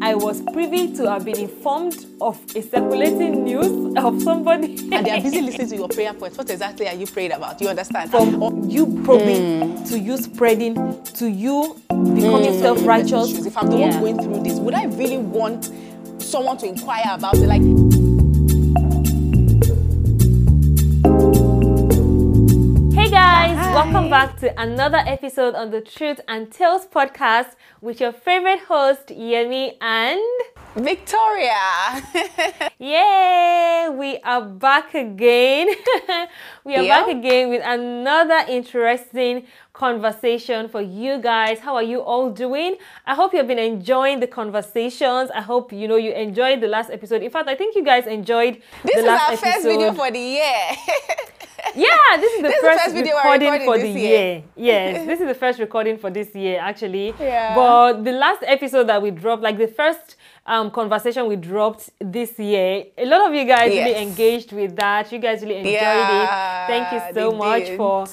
I was privy to have been informed of a circulating news of somebody. and they are busy listening to your prayer points. What exactly are you praying about? You understand? From Or- you probing hmm. to you spreading to you becoming hmm. self righteous. If I'm the Yeah. one going through this, would I really want someone to inquire about it? Like, welcome back to another episode on the Truth and Tales podcast with your favorite host, Yemi and. Victoria. Yay! We are back again. we are Yeah. back again with another interesting conversation for you guys. How are you all doing? I hope you've been enjoying the conversations. I hope you know you enjoyed the last episode. In fact, I think you guys enjoyed this is our episode. first video for the year. Yeah, this is the This is the first, first video recording recording for the year. year. Yes, this is the first recording for this year, actually. Yeah. But the last episode that we dropped, like the first um, conversation we dropped this year, a lot of you guys really engaged with that. You guys really enjoyed Yeah, it. Thank you so much did. for.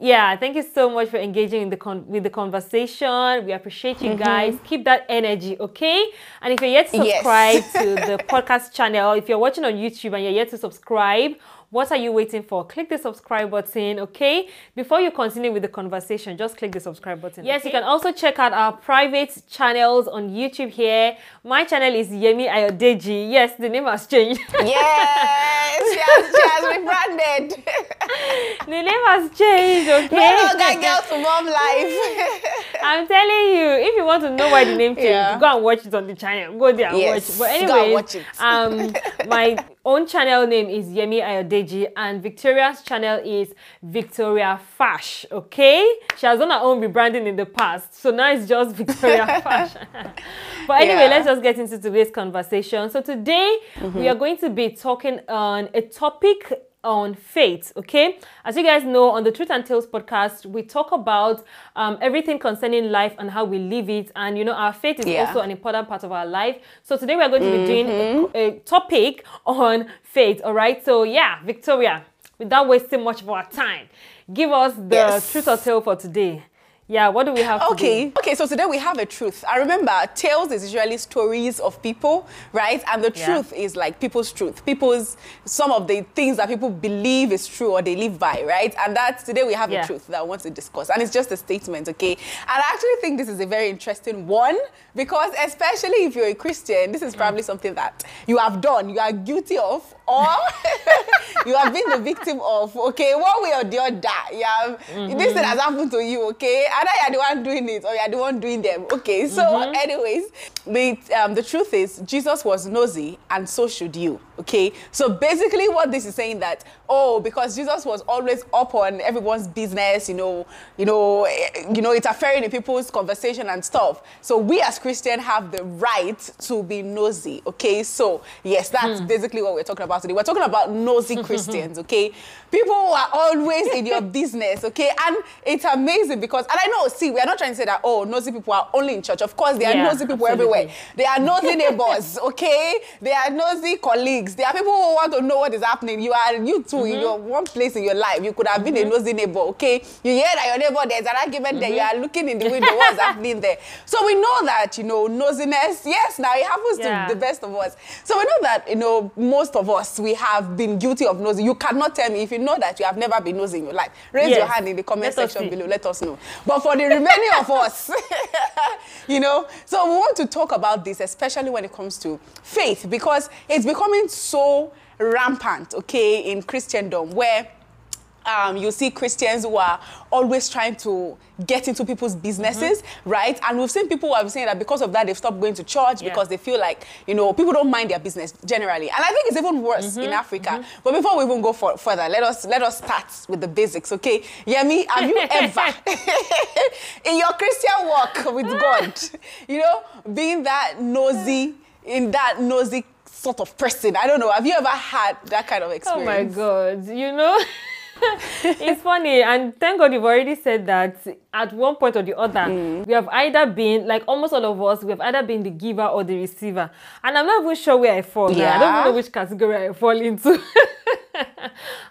Yeah, thank you so much for engaging in the con- with the conversation. We appreciate you guys. Keep that energy, okay? And if you're yet to Mm-hmm. Yes. subscribe to the podcast channel, if you're watching on YouTube and you're yet to subscribe, what are you waiting for? Click the subscribe button, okay? Before you continue with the conversation, just click the subscribe button. Yes, you can also check out our private channels on YouTube here. My channel is Yemi Ayodeji. Yes, the name has changed. yes, she has, she has rebranded. the name has changed, okay? no longer girl to mom life. I'm telling you, if you want to know why the name changed, Yeah. go and watch it on the channel. Go there and Yes, watch. But anyway, watch um, my own channel name is Yemi Ayodeji, and Victoria's channel is Victoria Fash. Okay, she has done her own rebranding in the past, so now it's just Victoria Fash. but anyway, Yeah. let's just get into today's conversation. So today Mm-hmm. we are going to be talking on a topic on faith okay as you guys know on the truth and tales podcast we talk about um, everything concerning life and how we live it and you know our faith is Yeah. also an important part of our life so today we are going to be doing Mm-hmm. a, a topic on faith all right so yeah victoria without wasting much of our time give us the Yes. truth or tale for today yeah what do we have? Okay, okay, so today we have a truth. I remember tales is usually stories of people, right? And the Yeah. truth is like people's truth, people's some of the things that people believe is true or they live by, right? And that's today we have Yeah. a truth that I want to discuss, and it's just a statement, okay? And I actually think this is a very interesting one because, especially if you're a Christian, this is Mm. probably something that you have done, you are guilty of, or you have been the victim of, okay, one way or the other. You have, Mm-hmm. This thing has happened to you, okay? Either you're the one doing it or you're the one doing them, okay? So, Mm-hmm. anyways, but, um, the truth is, Jesus was nosy, and so should you, okay? So, basically, what this is saying that, oh, because Jesus was always up on everyone's business, you know, you know, eh, you know, interfering in people's conversation and stuff. So, we as Christians have the right to be nosy, okay? So, yes, that's basically what we're talking about today. We're talking about nosy Christians, okay? People who are always in your business, okay? And it's amazing because, and I know, see, we are not trying to say that, oh, nosy people are only in church. Of course, there are Yeah, nosy people absolutely. everywhere. There are nosy neighbors, okay? There are nosy colleagues. There are people who want to know what is happening. You are, you too, in mm-hmm. your one place in your life, you could have been a mm-hmm. nosy neighbor, okay? You hear that your neighbor, there's an argument there, you mm-hmm. are looking in the window, what's happening there? So we know that, you know, nosiness, yes, now it happens Yeah. to the best of us. So we know that, you know, most of us, we have been guilty of nosy. You cannot tell me if you know that you have never been nosy in your life. Raise your hand in the comment Let section below. Let us know. But for the remaining of us, you know, so we want to talk about this, especially when it comes to faith, because it's becoming so rampant, okay, in Christendom, where um, you see Christians who are always trying to get into people's businesses, mm-hmm. right? And we've seen people who have saying that because of that, they've stopped going to church Yeah. because they feel like, you know, people don't mind their business generally. And I think it's even worse in mm-hmm. Africa. Mm-hmm. But before we even go for, further, let us let us start with the basics, okay? Yemi, have you ever, in your Christian walk with God, you know, being that nosy, in that nosy sort of person? I don't know. Have you ever had that kind of experience? Oh my god, you know. it's funny, and thank God you've already said that at one point or the other, Mm. we have either been, like almost all of us, we have either been the giver or the receiver. And I'm not even sure where I fall. now. I don't even know which category I fall into.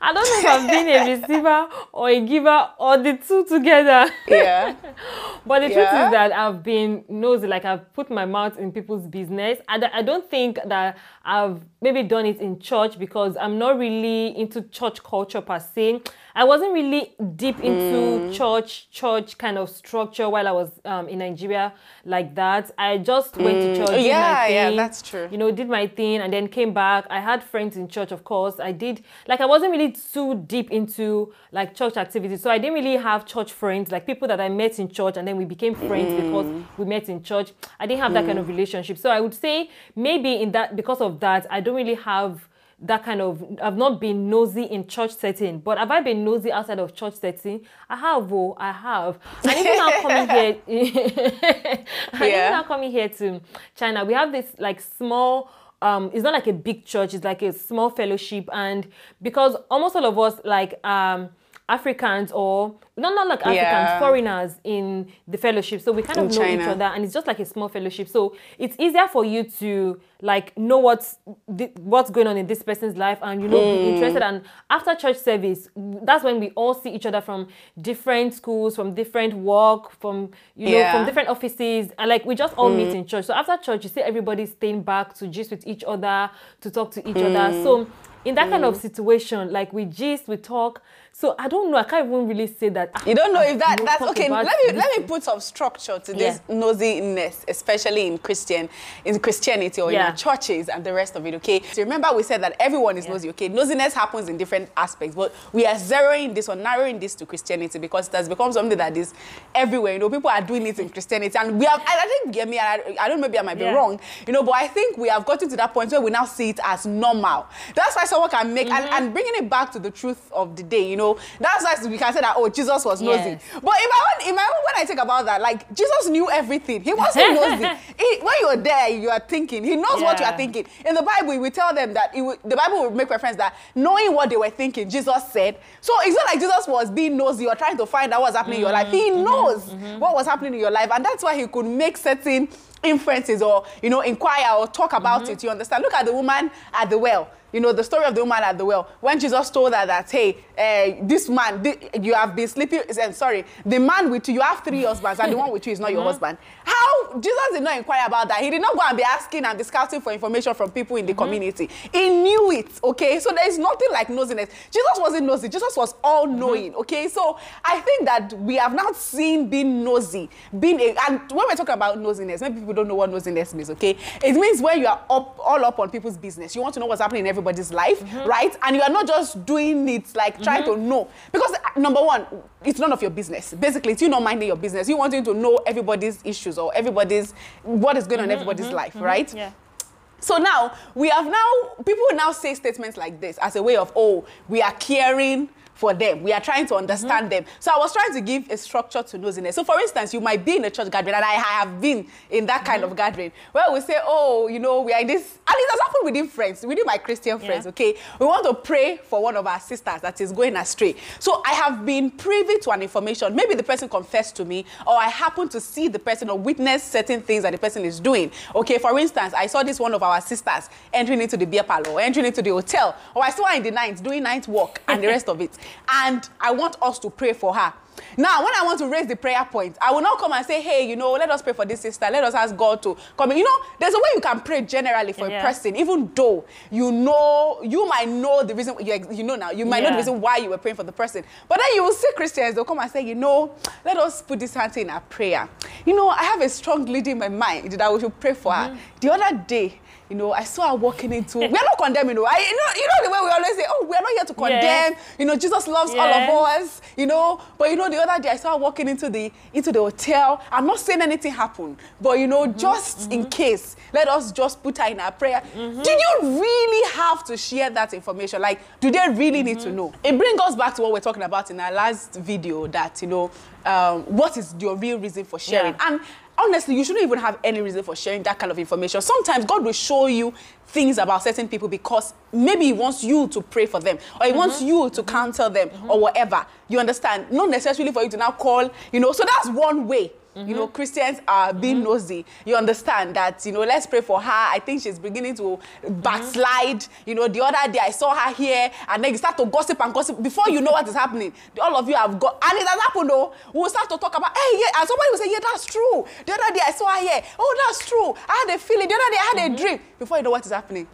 I don't know if I've been a receiver or a giver or the two together. Yeah. but the Yeah. truth is that I've been nosy, like I've put my mouth in people's business. And I don't think that I've maybe done it in church because I'm not really into church culture per se. I wasn't really deep into Mm. church, church kind of structure while I was um, in Nigeria like that. I just went to church. did my Mm. Yeah, yeah, thing, that's true. You know, did my thing and then came back. I had friends in church, of course. I did like I wasn't really too deep into like church activities, so I didn't really have church friends, like people that I met in church and then we became friends because we met in church. I didn't have that kind of relationship. So I would say maybe in that because of that, I don't really have that kind of I've not been nosy in church setting, but have I been nosy outside of church setting? I have, oh, I have. And even now coming here, and even Yeah. now coming here to China, we have this like small. Um, it's not like a big church; it's like a small fellowship, and because almost all of us like um Africans or not not like Africans, Yeah. foreigners in the fellowship, so we kind of In know each other, and it's just like a small fellowship. So it's easier for you to like know what's the, what's going on in this person's life, and you know Mm. be hmm. interested. And after church service, that's when we all see each other from different schools, from different work, from you know Yeah. from different offices, and like we just all meet hmm. in church. So after church, you see everybody staying back to gist with each other, to talk to each other. Hmm. So in that kind of situation, like we gist, we talk. So I don't know. I can't even really say that. ah, You don't know if I've that that's okay. Let me let me put some structure to this Yeah. nosiness, especially in Christian, in Christianity or in Yeah. our churches and the rest of it. Okay. So remember we said that everyone is Yeah. nosy. Okay. Nosiness happens in different aspects, but we are zeroing this or narrowing this to Christianity because it has become something that is everywhere. You know, people are doing it in Christianity, and we have. I, I think get me. I, I don't know. Maybe I might be wrong. You know, but I think we have gotten to that point where we now see it as normal. That's why someone can make and, and bringing it back to the truth of the day. You know, that's why we can say that oh Jesus was nosy. Yes. But in my own, in my own, when I think about that, like Jesus knew everything. He wasn't nosy. He, when you're there, you are thinking. He knows what you are thinking. In the Bible, we tell them that will, the Bible will make reference that knowing what they were thinking, Jesus said. So it's not like Jesus was being nosy or trying to find out what's happening in your life. He mm-hmm. knows mm-hmm. Mm-hmm. what was happening in your life, and that's why he could make certain inferences or you know inquire or talk about it. You understand? Look at the woman at the well. You know the story of the woman at the well when Jesus told her that hey, uh, this man thi- you have been sleeping. eh, sorry, the man with you, you have three husbands, and the one with you is not your husband. How Jesus did not inquire about that. He did not go and be asking and be scouting for information from people in the community. He knew it. Okay, so there is nothing like nosiness. Jesus wasn't nosy. Jesus was all knowing. Okay, so I think that we have not seen being nosy, being a, and when we're talking about nosiness, maybe people don't know what nosiness means. Okay, it means when you are up all up on people's business. You want to know what's happening in everybody's life, mm-hmm. right? And you are not just doing it like trying to mm-hmm. know because uh, number one, it's none of your business. Basically, it's you not minding your business. You wanting to know everybody's issues or everybody's what is going on in mm-hmm, everybody's life, right? Yeah. So now we have now people now say statements like this as a way of oh we are caring for them. We are trying to understand mm-hmm. them. So I was trying to give a structure to nosiness so for instance you might be in a church gathering and I have been in that kind of mm-hmm. gathering where we say oh you know we are in this and it has happened within friends within my Christian friends Yeah. okay? We want to pray for one of our sisters that is going astray. So I have been privy to an information. Maybe the person confessed to me or I happen to see the person or witness certain things that the person is doing. Okay for instance I saw this one of our sisters entering into the beer parlor entering into the hotel or I saw her in the night doing night work and the rest of it and I want us to pray for her. Now when I want to raise the prayer point I will not come and say hey you know let us pray for this sister. Let us ask God to come in. You know there's a way you can pray generally for Yeah. a person even though you know you might know the reason you, know now you might know the reason why you were praying for the person. But then you will see Christians they'll come and say you know let us put this hand in our prayer. You know I have a strong lead in my mind that we should pray for Mm-hmm. her the other day you know, I saw her walking into. We are not condemning, you know. I, you know, you know the way we always say, "Oh, we are not here to condemn." Yeah. You know, Jesus loves all of us. You know, but you know, the other day I saw her walking into the into the hotel. I'm not saying anything happened, but you know, mm-hmm. just in mm-hmm. case, let us just put her in our prayer. Mm-hmm. Did you really have to share that information? Like, do they really need to know? It brings us back to what we're talking about in our last video. That you know, um, what is your real reason for sharing? Yeah. And honestly, you shouldn't even have any reason for sharing that kind of information. Sometimes God will show you things about certain people because maybe He wants you to pray for them or He wants you to counsel them or whatever. You understand? Not necessarily for you to now call, you know. So that's one way. You know, Christians are being nosy. You understand that, you know, let's pray for her. I think she's beginning to backslide. You know, the other day I saw her here and then you start to gossip and gossip. Before you know what is happening, all of you have got, and it has happened though. We'll start to talk about, hey, yeah, and somebody will say, yeah, that's true. The other day I saw her here. Oh, that's true. I had a feeling. The other day I had a dream. Before you know what is happening,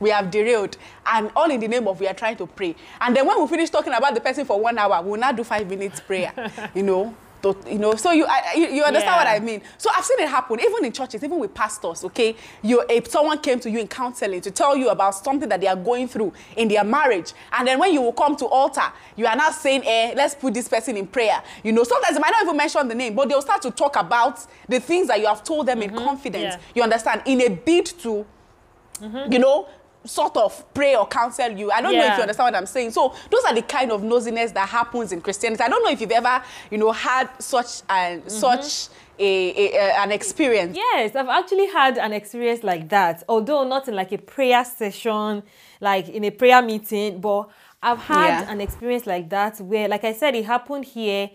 we have derailed and all in the name of we are trying to pray and then when we finish talking about the person for one hour we'll now do five minutes prayer you know to, you know so you I, you, you understand Yeah. what i mean? So i've seen it happen even in churches even with pastors okay? You if someone came to you in counseling to tell you about something that they are going through in their marriage and then when you will come to altar you are now saying eh let's put this person in prayer you know? Sometimes they might not even mention the name but they'll start to talk about the things that you have told them in confidence Yeah. you understand? In a bid to you know, sort of pray or counsel you. I don't know if you understand what I'm saying. So those are the kind of nosiness that happens in Christianity. I don't know if you've ever, you know, had such an such a, a, a- an experience. Yes, I've actually had an experience like that. Although not in like a prayer session, like in a prayer meeting, but I've had Yeah. an experience like that where, like I said, it happened here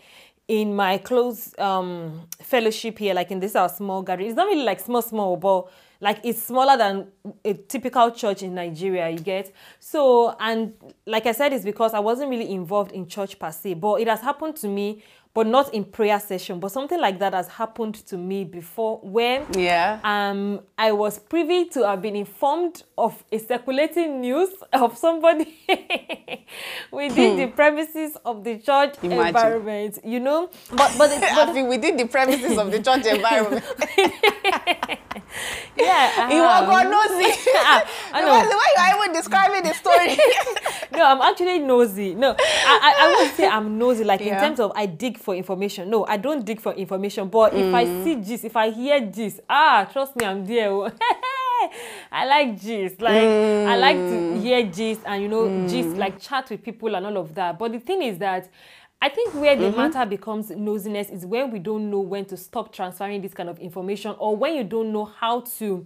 in my close um fellowship here, like in this our small gathering. It's not really like small, small, but like it's smaller than a typical church in Nigeria, you get. So, and like I said, it's because I wasn't really involved in church per se, but it has happened to me, but not in prayer session. But something like that has happened to me before when Yeah. um I was privy to have been informed of a circulating news of somebody within the hmm. premises of the church Imagine. environment, you know. But but, it, but within the premises of the church environment. yeah, You are God nosy. I know. Because the way you are even describing the story. no, I'm actually nosy. No, I, I, I won't say I'm nosy like in terms of I dig for information. No, I don't dig for information. But if I Mm. see gist, if I hear gist, ah, trust me, I'm there. oh. I like gist. Like I like to Mm. hear gist and you know gist, like chat with people and all of that. But the thing is that I think where the Mm-hmm. matter becomes nosiness is when we don't know when to stop transferring this kind of information or when you don't know how to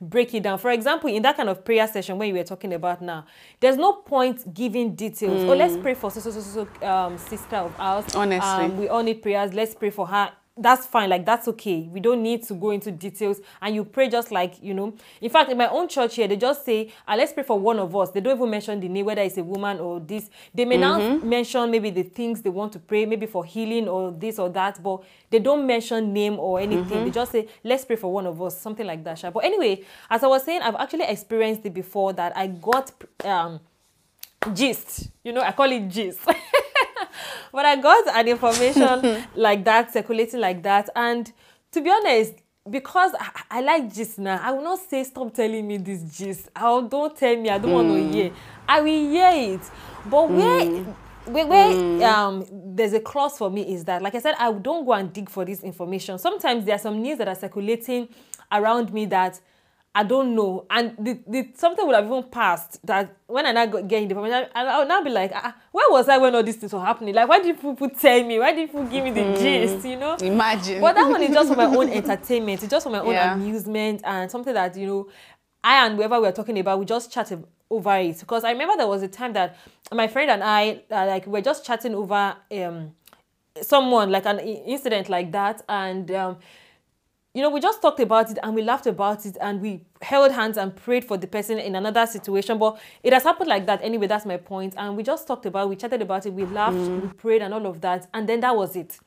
break it down. For example, in that kind of prayer session where you were talking about now, there's no point giving details. Oh, let's pray for so so so so so, um, sister of ours. Honestly. um, we all need prayers. Let's pray for her. That's fine. Like that's okay. We don't need to go into details. And you pray just like you know. In fact, in my own church here, they just say, ah, "Let's pray for one of us." They don't even mention the name, whether it's a woman or this. They may now mention maybe the things they want to pray, maybe for healing or this or that, but they don't mention name or anything. They just say, "Let's pray for one of us," something like that. But anyway, as I was saying, I've actually experienced it before that I got um gist. You know, I call it gist. but I got an information like that, circulating like that. And to be honest, because I, I like gist now, I will not say stop telling me this gist. Oh, don't tell me, I don't want to hmm. hear. I will hear it. But where hmm. where, where hmm. um there's a clause for me is that like i said i don't go and dig for this information sometimes there are some news that are circulating around me that I don't know. And the, the something would have even passed that when I now got, get in the information, I, I would now be like, ah, where was I when all these things were happening? Like, why did people tell me? Why did people give me the gist, you know? Imagine. But that one is just for my own entertainment. It's just for my own Yeah. amusement and something that, you know, I and whoever we are talking about, we just chat over it. Because I remember there was a time that my friend and I, uh, like, we were just chatting over um, someone, like an incident like that. And, um, you know, we just talked about it and we laughed about it and we held hands and prayed for the person in another situation. But it has happened like that anyway. That's my point. And we just talked about, we chatted about it, we laughed, mm. we prayed, and all of that. And then that was it.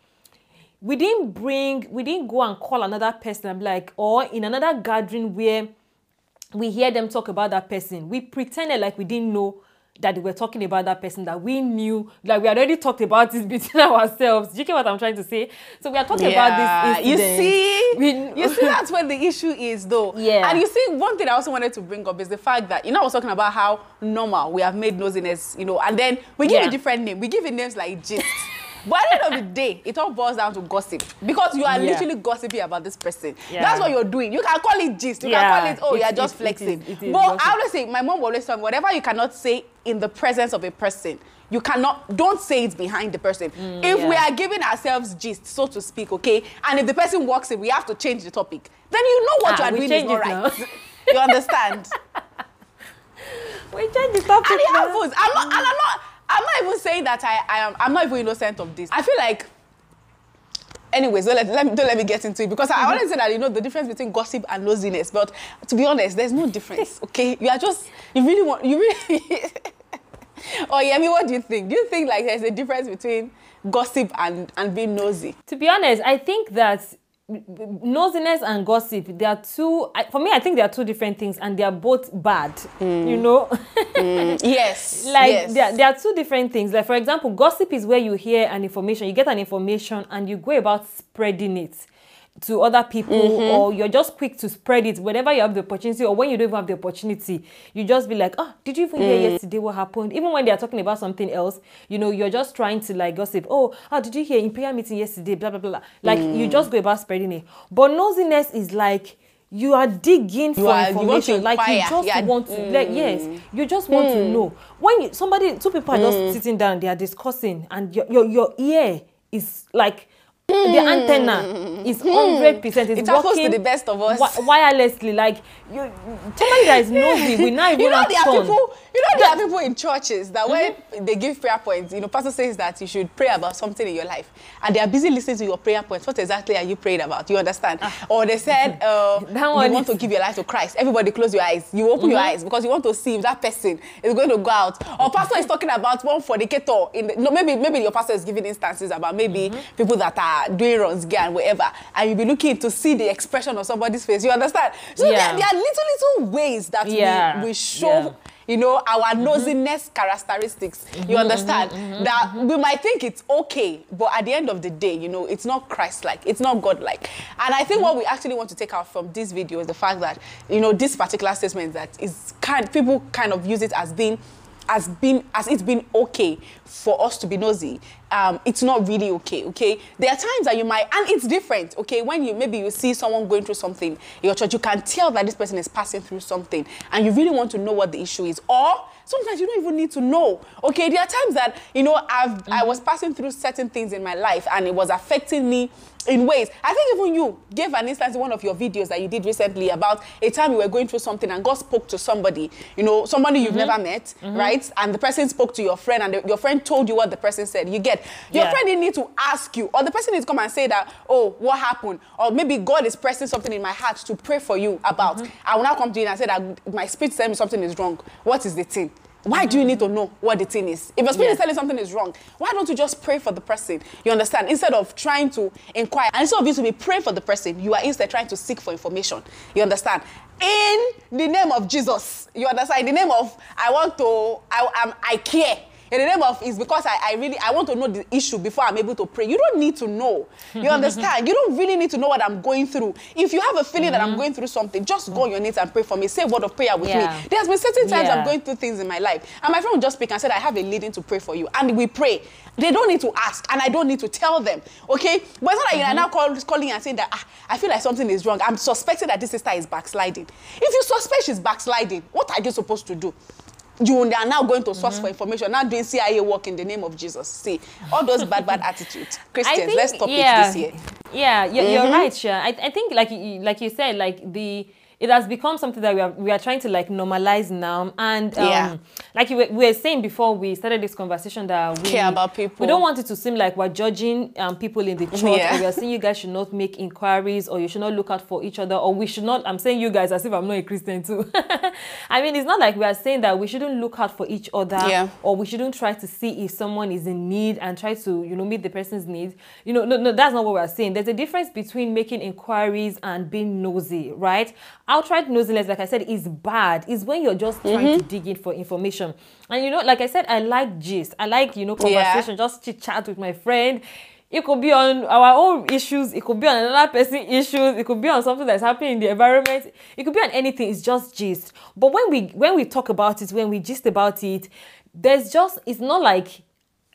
We didn't bring, we didn't go and call another person like, or in another gathering where we hear them talk about that person. We pretended like we didn't know that they were talking about that person, that we knew, like we had already talked about this between ourselves. Do you get what I'm trying to say? So we are talking about this You see, We- you see, that's where the issue is, though. Yeah. And you see, one thing I also wanted to bring up is the fact that you know I was talking about how normal we have made nosiness, you know, and then we give Yeah. it different name. We give it names like gist. But at the end of the day, it all boils down to gossip because you are Yeah. literally gossiping about this person. Yeah. That's what you're doing. You can call it gist. You Yeah. can call it, oh, It- you're just it- it flexing. is- it is but gossip. I always say, my mom will always tell me, whatever you cannot say in the presence of a person, you cannot, don't say it behind the person. if Mm, yeah. we are giving ourselves gist, so to speak, okay, and if the person walks in, we have to change the topic, then you know what Ah, you are doing is not right. you understand? We change the topic. and it happens. I'm not, and I'm not, I'm not even saying that I, I am, I'm not even innocent of this. I feel like anyways don't let, let me, don't let me get into it because I always say that you know the difference between gossip and nosiness but to be honest there's no difference okay? You are just you really want you really oh yeah I mean what do you think? Do you think like there's a difference between gossip and and being nosy? To be honest I think that nosiness and gossip they are two for me i think they are two different things and they are both bad mm. you know mm. yes like yes. They, are, they are two different things like for example gossip is where you hear an information you get an information and you go about spreading it to other people mm-hmm. or you're just quick to spread it whenever you have the opportunity or when you don't even have the opportunity you just be like oh did you even hear mm. yesterday what happened even when they're talking about something else you know you're just trying to like gossip oh oh did you hear in prayer meeting yesterday blah blah blah like mm. you just go about spreading it but nosiness is like you are digging for are, information you like you just yeah. want to mm. like yes you just want mm. to know when you, somebody two people are just mm. sitting down they are discussing and your, your your ear is like Mm. The antenna is hmm. hundred percent. It's it working to the best of us. wirelessly, like you, somebody that is nosy will not even you know, there are people. You know, there are people in churches that when mm-hmm. they give prayer points, you know, pastor says that you should pray about something in your life, and they are busy listening to your prayer points. What exactly are you praying about? You understand? Ah. Or they said uh, you want to give your life to Christ. Everybody, close your eyes. You open mm-hmm. your eyes because you want to see if that person is going to go out. Or pastor is talking about one fornicator. In the, no, maybe maybe your pastor is giving instances about maybe mm-hmm. people that are doing runs, and whatever, and you'll be looking to see the expression of somebody's face. You understand? So yeah. there, there, are little, little ways that yeah. we, we show. You know, our mm-hmm. nosiness characteristics. Mm-hmm, you understand? Mm-hmm, mm-hmm that mm-hmm. we might think it's okay, but at the end of the day, you know, it's not Christ-like, it's not God-like. And I think what we actually want to take out from this video is the fact that, you know, this particular statement that is kind people kind of use it as being as been as it's been okay for us to be nosy? Um, it's not really okay okay? There are times that you might and it's different okay? When you maybe you see someone going through something in your church you can tell that this person is passing through something and you really want to know what the issue is. Or sometimes you don't even need to know okay? There are times that you know i've mm -hmm. i was passing through certain things in my life and it was affecting me in ways. I think even you gave an instance in one of your videos that you did recently about a time you were going through something and God spoke to somebody, you know, somebody you've mm -hmm. never met, mm -hmm. right? And the person spoke to your friend and the, your friend told you what the person said. You get, your yeah. friend didn't need to ask you or the person needs to come and say that, oh, what happened? Or maybe God is pressing something in my heart to pray for you about. Mm -hmm. I will now come to you and say that my spirit tells me something is wrong. What is the thing? Why do you mm. need to know what the thing is? If your spirit yeah. is telling something is wrong, why don't you just pray for the person? You understand? Instead of trying to inquire, and instead of you to be praying for the person, you are instead trying to seek for information. You understand? In the name of Jesus, you understand? In the name of I want to, I, I'm, I care in the name of is because I, I really I want to know the issue before I'm able to pray. You don't need to know. You understand? You don't really need to know what I'm going through. If you have a feeling mm-hmm. that I'm mm-hmm. going through something, just go on your knees and pray for me. Say a word of prayer with yeah. me. There's been certain times yeah. I'm going through things in my life, and my friend would just speak and said, "I have a leading to pray for you," and we pray. They don't need to ask, and I don't need to tell them. Okay, but it's not like mm-hmm. you're now call, calling and saying that ah, I feel like something is wrong. I'm suspecting that this sister is backsliding. If you suspect she's backsliding, what are you supposed to do? You are now going to source mm -hmm. for information, now doing CIA work in the name of Jesus. See, all those bad, bad attitudes. Christians, think, let's stop yeah, it this year. Yeah, you're, mm -hmm. you're right, Sha. I, I think, like, like you said, like the it has become something that we are we are trying to like normalize now. And um, yeah. like you were, we were saying before we started this conversation that we care about people. we don't want it to seem like we're judging um, people in the church. Yeah. we are saying you guys should not make inquiries or you should not look out for each other or we should not i'm saying you guys as if i'm not a christian too. I mean it's not like we are saying that we shouldn't look out for each other yeah. or we shouldn't try to see if someone is in need and try to you know meet the person's needs you know no, no that's not what we're saying. There's a difference between making inquiries and being nosy right outright nosiness, like I said, is bad. Is when you're just trying mm-hmm. to dig in for information. And you know, like I said, I like gist. I like, you know, conversation, yeah. just chit chat with my friend. It could be on our own issues. It could be on another person's issues. It could be on something that's happening in the environment. It could be on anything. It's just gist. But when we when we talk about it, when we gist about it, there's just it's not like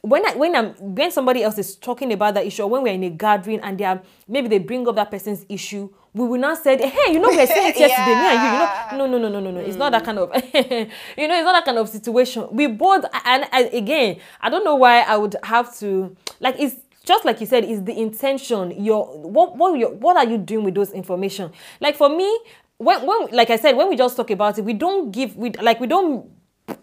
when I, when I'm when somebody else is talking about that issue, or when we're in a gathering and they are maybe they bring up that person's issue, we will not say, hey, you know, we're saying it yesterday, yeah. me and you, you know, no, no, no, no, no, no. Mm. It's not that kind of, you know, it's not that kind of situation. We both, and, and again, I don't know why I would have to, like, it's just like you said, is the intention. Your what what your, what are you doing with those information? Like for me, when when like I said, when we just talk about it, we don't give we like we don't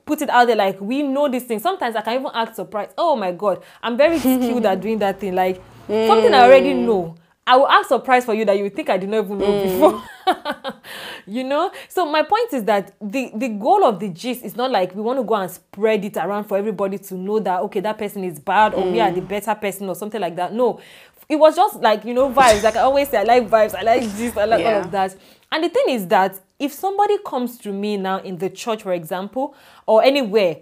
put it out there like we know this thing. Sometimes I can even act surprised. Oh my god, I'm very skilled at doing that thing. Like mm. something I already know. I will act surprised for you that you think I did not even know mm. before. you know? So my point is that the, the goal of the gist is not like we want to go and spread it around for everybody to know that okay, that person is bad or mm. we are the mm. better person or something like that. No. It was just like, you know, vibes. Like I always say, I like vibes, I like this, I like yeah. all of that. And the thing is that if somebody comes to me now in the church, for example, or anywhere,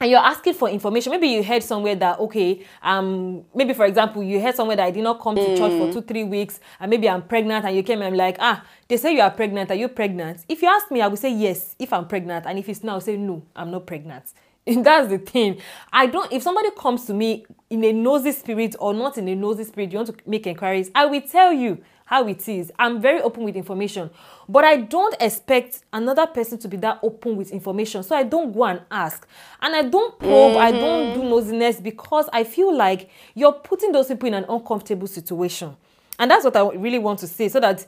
and you're asking for information maybe you heard somewhere that okay um maybe for example you heard somewhere that i did not come to mm. church for mm. two three weeks and maybe i'm pregnant and you came and i'm like ah they say you are pregnant are you pregnant if you ask me i will say yes if i'm pregnant and if it's now i'll say no i'm not pregnant that's the thing i don't if somebody comes to me in a nosy spirit or not in a nosy spirit you want to make inquiries i will tell you how it is. I'm very open with information, but I don't expect another person to be that open with information. So I don't go and ask. And I don't probe, mm-hmm. I don't do nosiness because I feel like you're putting those people in an uncomfortable situation. And that's what I really want to say so that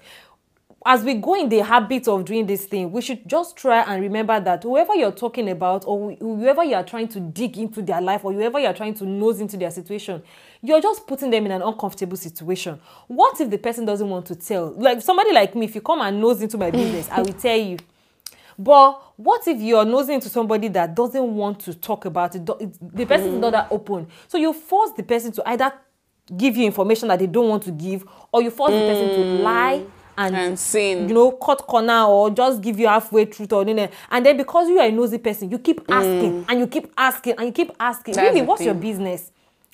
as we go in the habit of doing this thing, we should just try and remember that whoever you're talking about or whoever you are trying to dig into their life or whoever you are trying to nose into their situation, you're just putting them in an uncomfortable situation. What if the person doesn't want to tell? Like somebody like me, if you come and nose into my business, I will tell you. But what if you're nosing into somebody that doesn't want to talk about it? The person is not that open. So you force the person to either give you information that they don't want to give, or you force mm. the person to lie and, and sin. you know cut corner or just give you halfway truth or know, and then because you are a nosy person you keep asking mm. and you keep asking and you keep asking That's really what's thing. your business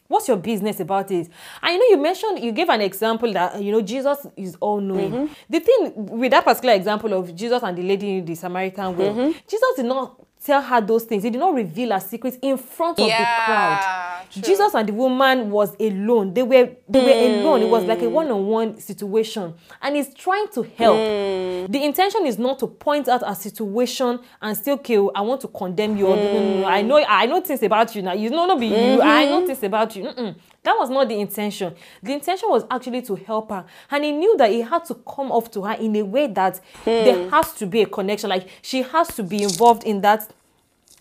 what's your business about it and you know you mentioned you gave an example that you know jesus is all knowing mm-hmm. the thing with that particular example of jesus and the lady in the samaritan well mm-hmm. jesus did not tell her those things. He did not reveal her secrets in front of yeah, the crowd. True. Jesus and the woman was alone. They were they mm. were alone. It was like a hmm. one-on-one situation. And he's trying to help. Mm. The intention is not to point out a situation and still kill. I want to condemn you. Mm. I know I know things about you now. You know not be mm-hmm. you. I know things about you. Mm-mm. That was not the intention. The intention was actually to help her. And he knew that he had to come off to her in a way that mm. there has to be a connection. Like she has to be involved in that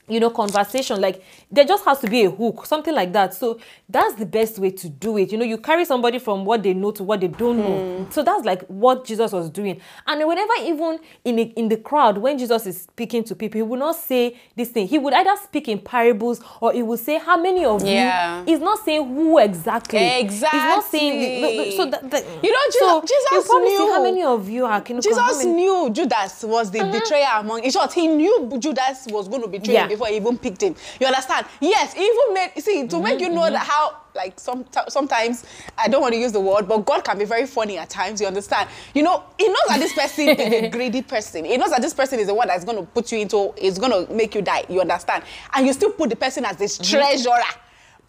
you know conversation like there just has to be a hook something like that. So that's the best way to do it. You know you carry somebody from what they know to what they don't know. Mm. so that's like what jesus was doing. And whenever even in the, in the crowd when jesus is speaking to people he would not say this thing. He would either speak in parables or he would say how many of yeah. you he's not saying who exactly. Exactly he's not saying so that, that you know jesus, so jesus knew how many of you are can jesus knew judas was the uh-huh. betrayer among in short he knew judas was going to betray yeah. him before he even picked him. You understand? Yes, he even made see to make you know mm-hmm. that how like some sometimes I don't want to use the word, but God can be very funny at times. You understand? You know, He knows that this person is a greedy person. He knows that this person is the one that's going to put you into, is going to make you die. You understand? And you still put the person as this mm-hmm. treasurer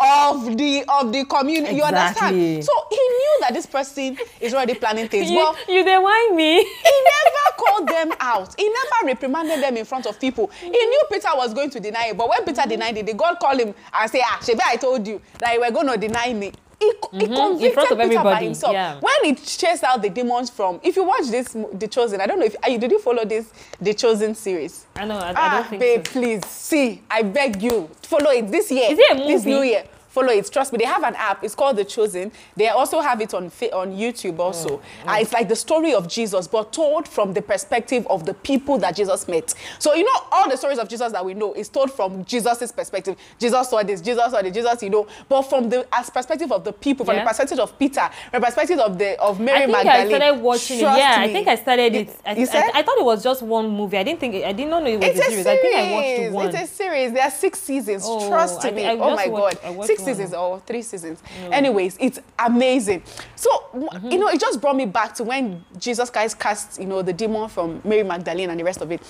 of the of the community. Exactly. You understand? So he knew that this person is already planning things. you, well, you they whine me. he never called them out. He never reprimanded them in front of people. He knew Peter was going to deny it, but when Peter denied it, the God called him and say, "Ah, Shebe, I told you that you were going to deny me." He, mm-hmm. he convicted in front of Peter everybody. by himself. Yeah. When he chased out the demons from, if you watch this, The Chosen, I don't know if you did you follow this The Chosen series. I know. I, ah, I don't think babe, so. please see. I beg you, follow it this year. Is it a movie? This new year follow it. Trust me, they have an app. It's called The Chosen. They also have it on on YouTube also. Mm. Uh, it's like the story of Jesus, but told from the perspective of the people that Jesus met. So you know, all the stories of Jesus that we know is told from Jesus's perspective. Jesus saw this, Jesus saw this, Jesus, you know, but from the as perspective of the people, from yeah. the perspective of Peter, from the perspective of the of Mary I think Magdalene. I started watching Trust it. Yeah, me. I think I started it. I, you said? I, I, thought it was just one movie. I didn't think it, I didn't know it was it's a, series. I think I watched one. It's a series. There are six seasons. Oh, Trust me. oh my God, six seasons or three seasons. Mm. Anyways, it's amazing. So, mm-hmm. you know, it just brought me back to when Jesus Christ cast, you know, the demon from Mary Magdalene and the rest of it.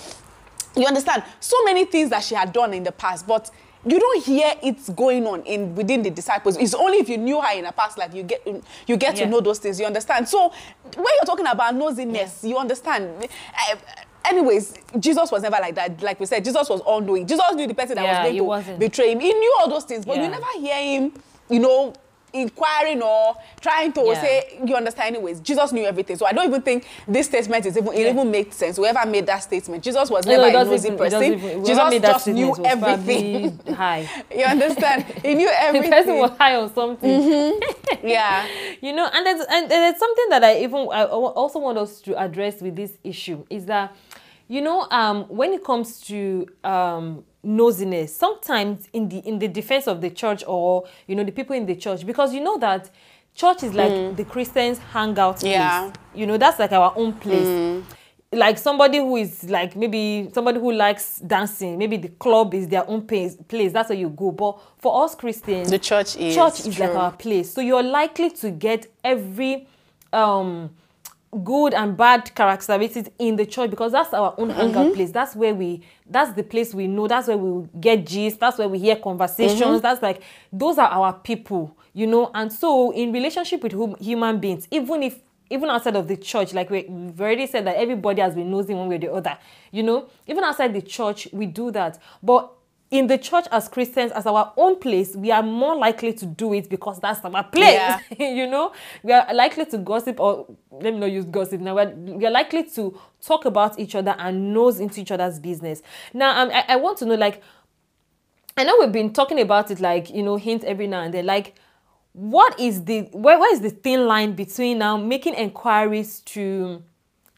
You understand? So many things that she had done in the past, but you don't hear it going on in within the disciples. It's only if you knew her in a past life you get you get yeah. to know those things. You understand? So when you're talking about nosiness, yeah. you understand. Uh, anyways, Jesus was never like that. Like we said, Jesus was all knowing. Jesus knew the person that yeah, was going to betray him. He knew all those things, but you never hear him you know, inquiring or trying to Yeah. say you understand anyways. Jesus knew everything. So I don't even think this statement is even it Yeah. even makes sense. Whoever made that statement, Jesus was No, never it a nosy even- person. even- Jesus just knew everything. high. you understand? He knew everything the person was high on something. Mm-hmm. yeah. you know and there's and there's something that i even i also want us to address with this issue is that you know um when it comes to um nosiness sometimes in the in the defense of the church or you know the people in the church because you know that church is like the christians hangout place. Yeah. you know that's like our own place. Like somebody who is like maybe somebody who likes dancing maybe the club is their own place place that's where you go. But for us christians The church is church is like our place. So you're likely to get every um good and bad characteristics in the church because that's our own mm-hmm. hangout place. That's where we that's the place we know. That's where we get gist. That's where we hear conversations. Mm-hmm. That's like those are our people you know? And so in relationship with hum- human beings even if even outside of the church like we, we've already said that everybody has been nosing one way or the other you know? Even outside the church we do that. But in the church as Christians, as our own place, we are more likely to do it because that's our place. Yeah. you know, we are likely to gossip, or let me not use gossip now. We're, we are likely to talk about each other and nose into each other's business. Now, um, I, I want to know, like, I know we've been talking about it, like you know, hint every now and then. Like, what is the where, where is the thin line between now making inquiries to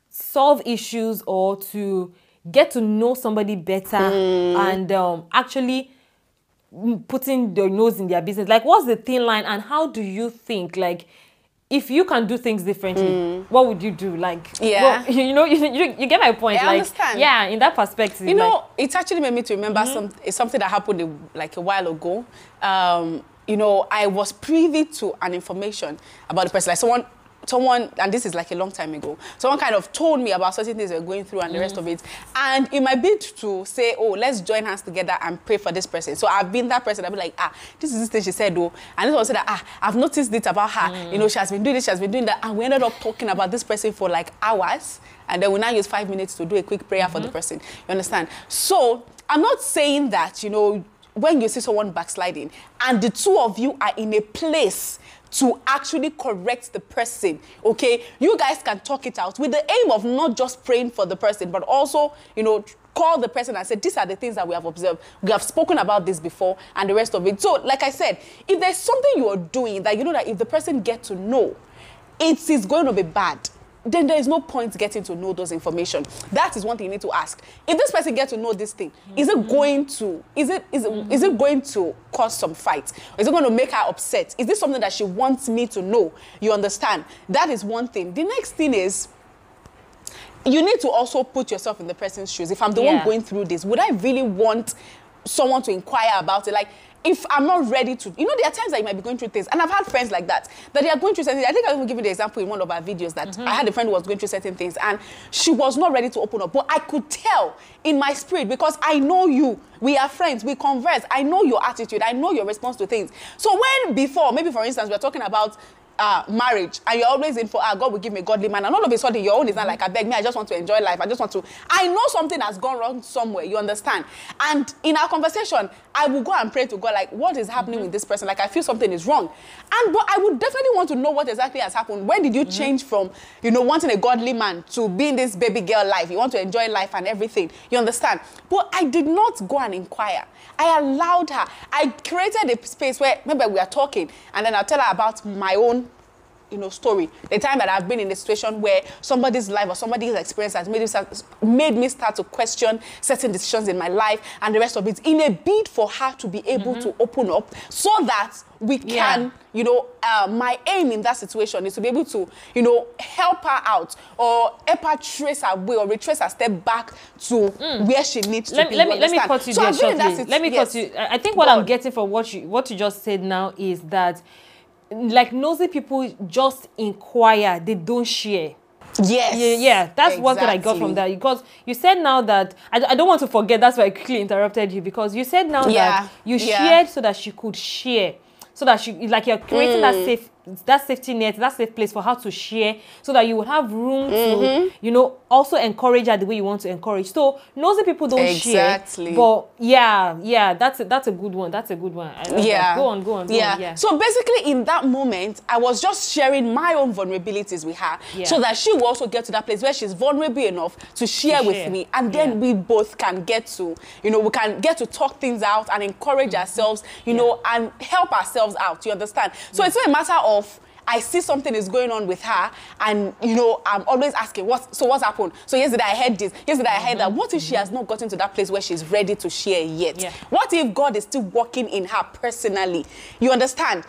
solve issues or to get to know somebody better and um, actually mm, putting their nose in their business like what's the thin line and how do you think like if you can do things differently what would you do like Yeah. what- you know you, you, you get my point I like understand. yeah in that perspective You like, know, it actually made me to remember Mm-hmm. some something that happened a, like a while ago. Um, you know, I was privy to an information about the person. Like someone, someone, and this is like a long time ago. Someone kind of told me about certain things they're going through and the rest of it. And in my bid to say, oh, let's join hands together and pray for this person. So I've been that person. I've been like, ah, this is this thing she said, though. And this one said ah, I've noticed it about her. You know, she has been doing this, she has been doing that. And we ended up talking about this person for like hours. And then we now use five minutes to do a quick prayer for the person. You understand? So I'm not saying that, you know, when you see someone backsliding and the two of you are in a place to actually correct the person, okay, you guys can talk it out with the aim of not just praying for the person, but also, you know, call the person and say, these are the things that we have observed. We have spoken about this before and the rest of it. So, like I said, if there's something you are doing that you know that if the person get to know, it is going to be bad then there is no point getting to know those information. That is one thing you need to ask. If this person get to know this thing is it going to is it is it, is it going to cause some fight? Is it going to make her upset? Is this something that she wants me to know? You understand? That is one thing. The next thing is you need to also put yourself in the person's shoes. If I'm the Yeah. one going through this, would I really want someone to inquire about it? Like, if I'm not ready to, you know, there are times that you might be going through things, and I've had friends like that, that they are going through something. I think I even given the example in one of our videos that mm-hmm. I had a friend who was going through certain things, and she was not ready to open up. But I could tell in my spirit because I know you. We are friends. We converse. I know your attitude. I know your response to things. So when before, maybe for instance, we're talking about uh, marriage and you're always in for ah God will give me a godly man. And all of a sudden your own is not like I beg me I just want to enjoy life. I just want to I know something has gone wrong somewhere you understand? And in our conversation I will go and pray to God like what is happening with this person? Like I feel something is wrong. And but I would definitely want to know what exactly has happened. When did you change from you know wanting a godly man to being this baby girl life? You want to enjoy life and everything. You understand? But I did not go and inquire. I allowed her. I created a space where maybe we are talking and then I'll tell her about my own you know, story. The time that I've been in a situation where somebody's life or somebody's experience has made me start, made me start to question certain decisions in my life and the rest of it in a bid for her to be able to open up so that we Mm-hmm. Yeah. can, you know, uh, my aim in that situation is to be able to, you know, help her out or help her trace her way or retrace her step back to where she needs to Mm. let, be. let me let me cut you So there I've been in that shortly. Let me yes. cut you. I think what I'm God. getting from what you what you just said now is that like nosy people just inquire, they don't share. Yes. Yeah, yeah, that's one thing I got from that. Because you said now that I, I don't want to forget. That's why I quickly interrupted you because you said now Yeah, that you yeah. shared so that she could share, so that she like you're creating that Mm. safe that safety net, that safe place for her to share, so that you would have room Mm-hmm. to, you know, also encourage her the way you want to encourage. So nosy people don't Exactly. share, but yeah, yeah, that's a, that's a good one. That's a good one. Yeah that. Go on, go on, go yeah. on. Yeah. so basically in that moment i was just sharing my own vulnerabilities with her Yeah. so that she will also get to that place where she's vulnerable enough to share with share. me and then Yeah. we both can get to you know we can get to talk things out and encourage Mm-hmm. ourselves you know and help ourselves out you understand so it's not a matter of I see something is going on with her, and you know, I'm always asking, what? So what's happened? So yesterday I heard this. Yesterday I heard that. What if she has not gotten to that place where she's ready to share yet? Mm-hmm. Yeah. What if God is still working in her personally? You understand?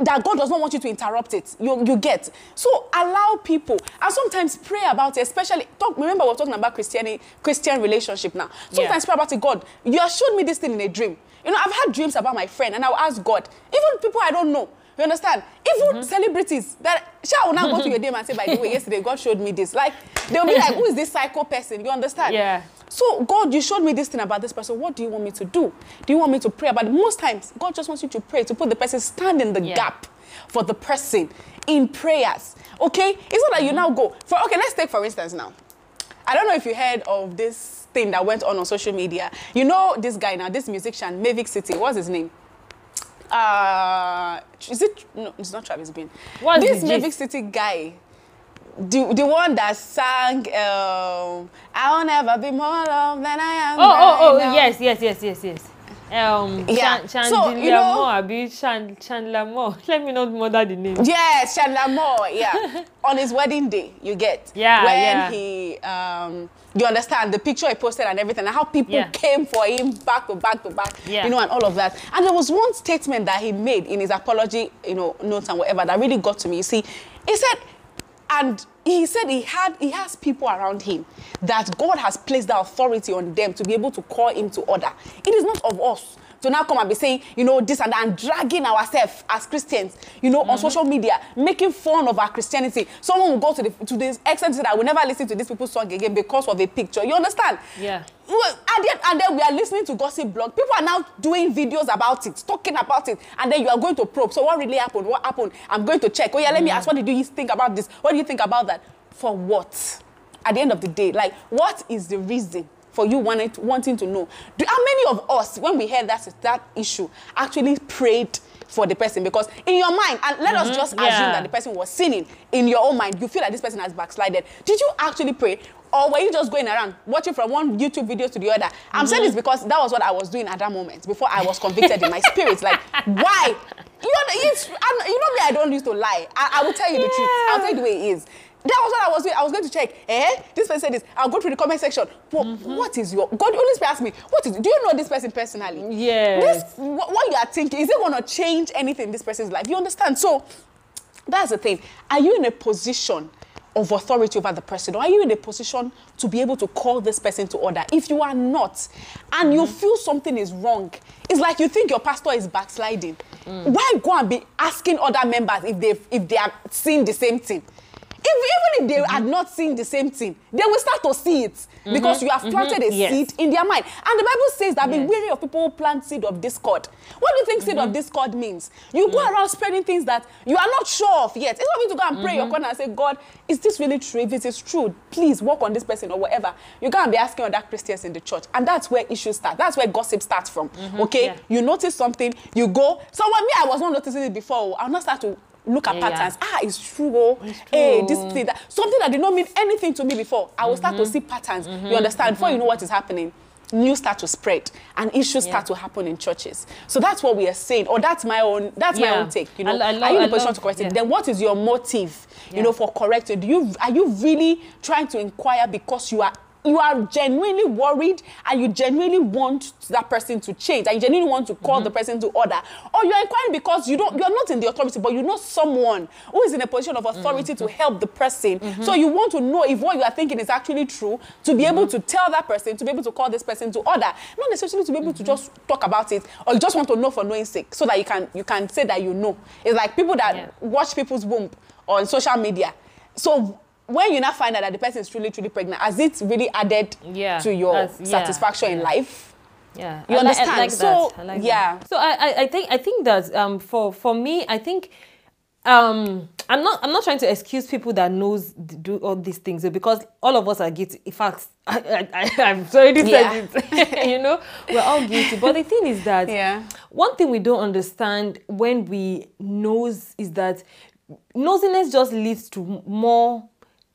That God does not want you to interrupt it. You, you get. So allow people and sometimes pray about it, especially talk, remember we're talking about Christian Christian relationship now. Sometimes pray about it, God, you have showed me this thing in a dream. You know, I've had dreams about my friend, and I'll ask God, even people I don't know. You understand? Even mm-hmm. celebrities that shall now go to your DM and say, by the way, yesterday God showed me this. Like they'll be like, who is this psycho person? You understand? Yeah. So God, you showed me this thing about this person. What do you want me to do? Do you want me to pray about it? Most times, God just wants you to pray to put the person stand in the Yeah. gap for the person in prayers. Okay? It's not that you mm-hmm. now go for okay. Let's take for instance now. I don't know if you heard of this thing that went on on social media. You know this guy now, this musician, Maverick City. What's his name? Uh, is it? No, it's not Travis Bean. What's this gist? City guy? The, the one that sang um, I'll never be more loved than I am. Oh, oh, oh, right now." yes, yes, yes, yes, yes. Um, Yeah. Chan- So, you know- Moore, Abi Chan- Chandler Moore. Let me not murder the name. Yes, Chandler Moore, yeah. On his wedding day, you get. Yeah, When yeah. he, um, you understand, the picture he posted and everything, and how people Yeah. came for him back to back to back, Yeah. you know, and all of that. And there was one statement that he made in his apology, you know, notes and whatever that really got to me. You see, he said, and he said he had he has people around him that God has placed the authority on them to be able to call him to order. It is not of us to now come and be saying, you know, this and that, and dragging ourselves as Christians, you know, on mm-hmm. social media, making fun of our Christianity. Someone will go to the to this extent that I will never listen to these people's song again because of a picture. You understand? Yeah. And then, and then we are listening to gossip blog. People are now doing videos about it, talking about it, and then you are going to probe. So what really happened? What happened? I'm going to check. Oh yeah, let me mm. ask. What did you think about this? What do you think about that? For what? At the end of the day, like what is the reason for you wanting to, wanting to know? Do, how many of us, when we heard that that issue, actually prayed? For the person, because in your mind, and let us mm-hmm. just assume yeah. that the person was sinning in your own mind, you feel that this person has backslided. Did you actually pray? Or were you just going around watching from one YouTube video to the other? I'm mm-hmm. saying this because that was what I was doing at that moment before I was convicted in my spirit. Like, why? You know, it's, you know me, I don't used to lie. I, I will tell you the truth. I'll tell you the way it is. That was what I was doing. I was going to check. Eh? This person said this. I'll go through the comment section. But mm-hmm. what is your God? Spirit asked me, what is do you know this person personally? Yes. This what, what you are thinking, is it gonna change anything in this person's life? You understand? So that's the thing. Are you in a position of authority over the person? Or are you in a position to be able to call this person to order? If you are not, and you mm-hmm. feel something is wrong, it's like you think your pastor is backsliding. Mm. Why go and be asking other members if they if they are seeing the same thing? If, even if they mm-hmm. had not seen the same thing, they will start to see it mm-hmm. because you have mm-hmm. planted a Yes. seed in their mind. And the Bible says that be Yes. wary of people who plant seed of discord. What do you think seed of discord means? You go mm. around spreading things that you are not sure of yet. It's not me to go and pray your corner and say, God, is this really true? If it is true, please work on this person or whatever. You can't be asking other Christians in the church. And that's where issues start. That's where gossip starts from. Okay? Yeah. You notice something, you go. So when me, I was not noticing it before. I'll not start to look at Yeah, yeah. patterns. Ah, it's true. Oh. Hey, this thing that something that did not mean anything to me before. I will start to see patterns. You understand? Before you know what is happening, news start to spread and issues start to happen in churches. So that's what we are saying. Or that's my own. That's my own take. You know, I- I love- are you in a position to correct yeah. it? Then what is your motive? Yeah. You know, for correcting. Do you are you really trying to inquire because you are you are genuinely worried and you genuinely want that person to change and you genuinely want to call the Mm-hmm. person to order or you're inquiring because you don't you're not in the authority but you know someone who is in a position of authority Mm-hmm. to help the person so you want to know if what you are thinking is actually true to be able to Mm-hmm. tell that person to be able to call this person to order not necessarily to be able to just talk about it or you just want to know for knowing sake so that you can you can say that you know it's like people that Yeah. watch people's womb on social media so when you now find out that the person is truly truly pregnant has it really added Yeah, to your that's- yeah, satisfaction in life Yeah, You I understand? I like So, like yeah. That. So I, I, think I think that um for for me I think um i'm not i'm not trying to excuse people that knows do all these things because all of us are guilty in fact i i, I i've already said it you know we're all guilty but the thing is that Yeah. one thing we don't understand when we knows is that nosiness just leads to more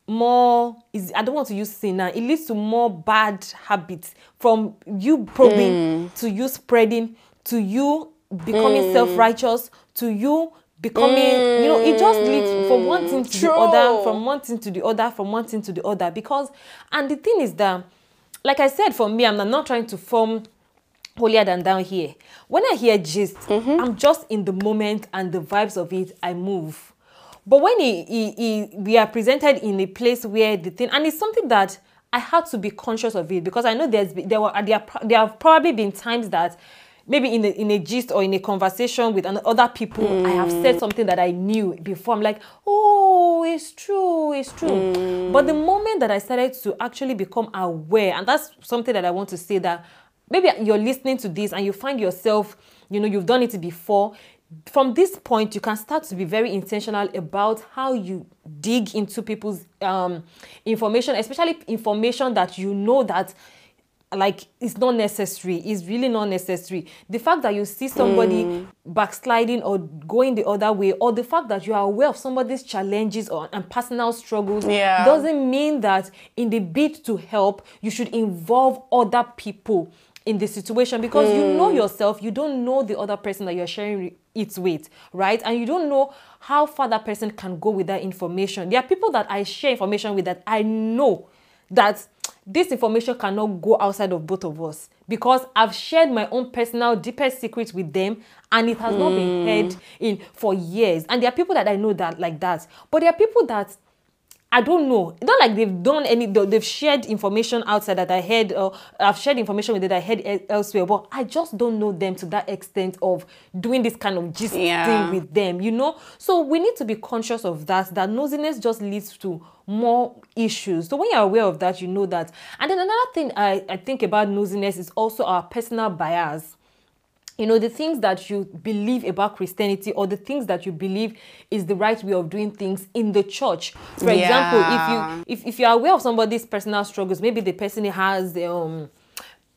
more is i don't want to use sin now it leads to more bad habits from you probing mm. to you spreading to you becoming mm. self-righteous to you becoming you know it just leads from one thing to the other from one thing to the other from one thing to the other because and the thing is that like i said for me i'm not trying to form holier than down here. When I hear gist, mm-hmm. I'm just in the moment and the vibes of it, I move. But when he, he, he, we are presented in a place where the thing, and it's something that I had to be conscious of it because I know there's there were there, are there have probably been times that maybe in a, in a gist or in a conversation with other people, I have said hmm. something that I knew before. I'm like, oh, it's true, it's true. Hmm. But the moment that I started to actually become aware, and that's something that I want to say that maybe you're listening to this and you find yourself, you know, you've done it before. From this point, you can start to be very intentional about how you dig into people's um, information, especially information that you know that like it's not necessary it's really not necessary. The fact that you see somebody backsliding or going the other way or the fact that you are aware of somebody's challenges or and personal struggles Yeah. doesn't mean that in the bid to help you should involve other people in the situation. Because you know yourself you don't know the other person that you're sharing it weight, right and you don't know how far that person can go with that information there are people that i share information with that i know that this information cannot go outside of both of us because I've shared my own personal deepest secrets with them and it has not been hmm. heard in for years. And there are people that I know that like that. But there are people that I don't know. It's not like they've done any. they- They've shared information outside that I heard. Or I've shared information with that I heard elsewhere, but I just don't know them to that extent of doing this kind of gist Yeah. thing with them. You know. So we need to be conscious of that. That nosiness just leads to more issues. So when you're aware of that, you know that. And then another thing I, I think about nosiness is also our personal bias you know the things that you believe about christianity or the things that you believe is the right way of doing things in the church. For example if you if, if you're aware of somebody's personal struggles maybe the person has um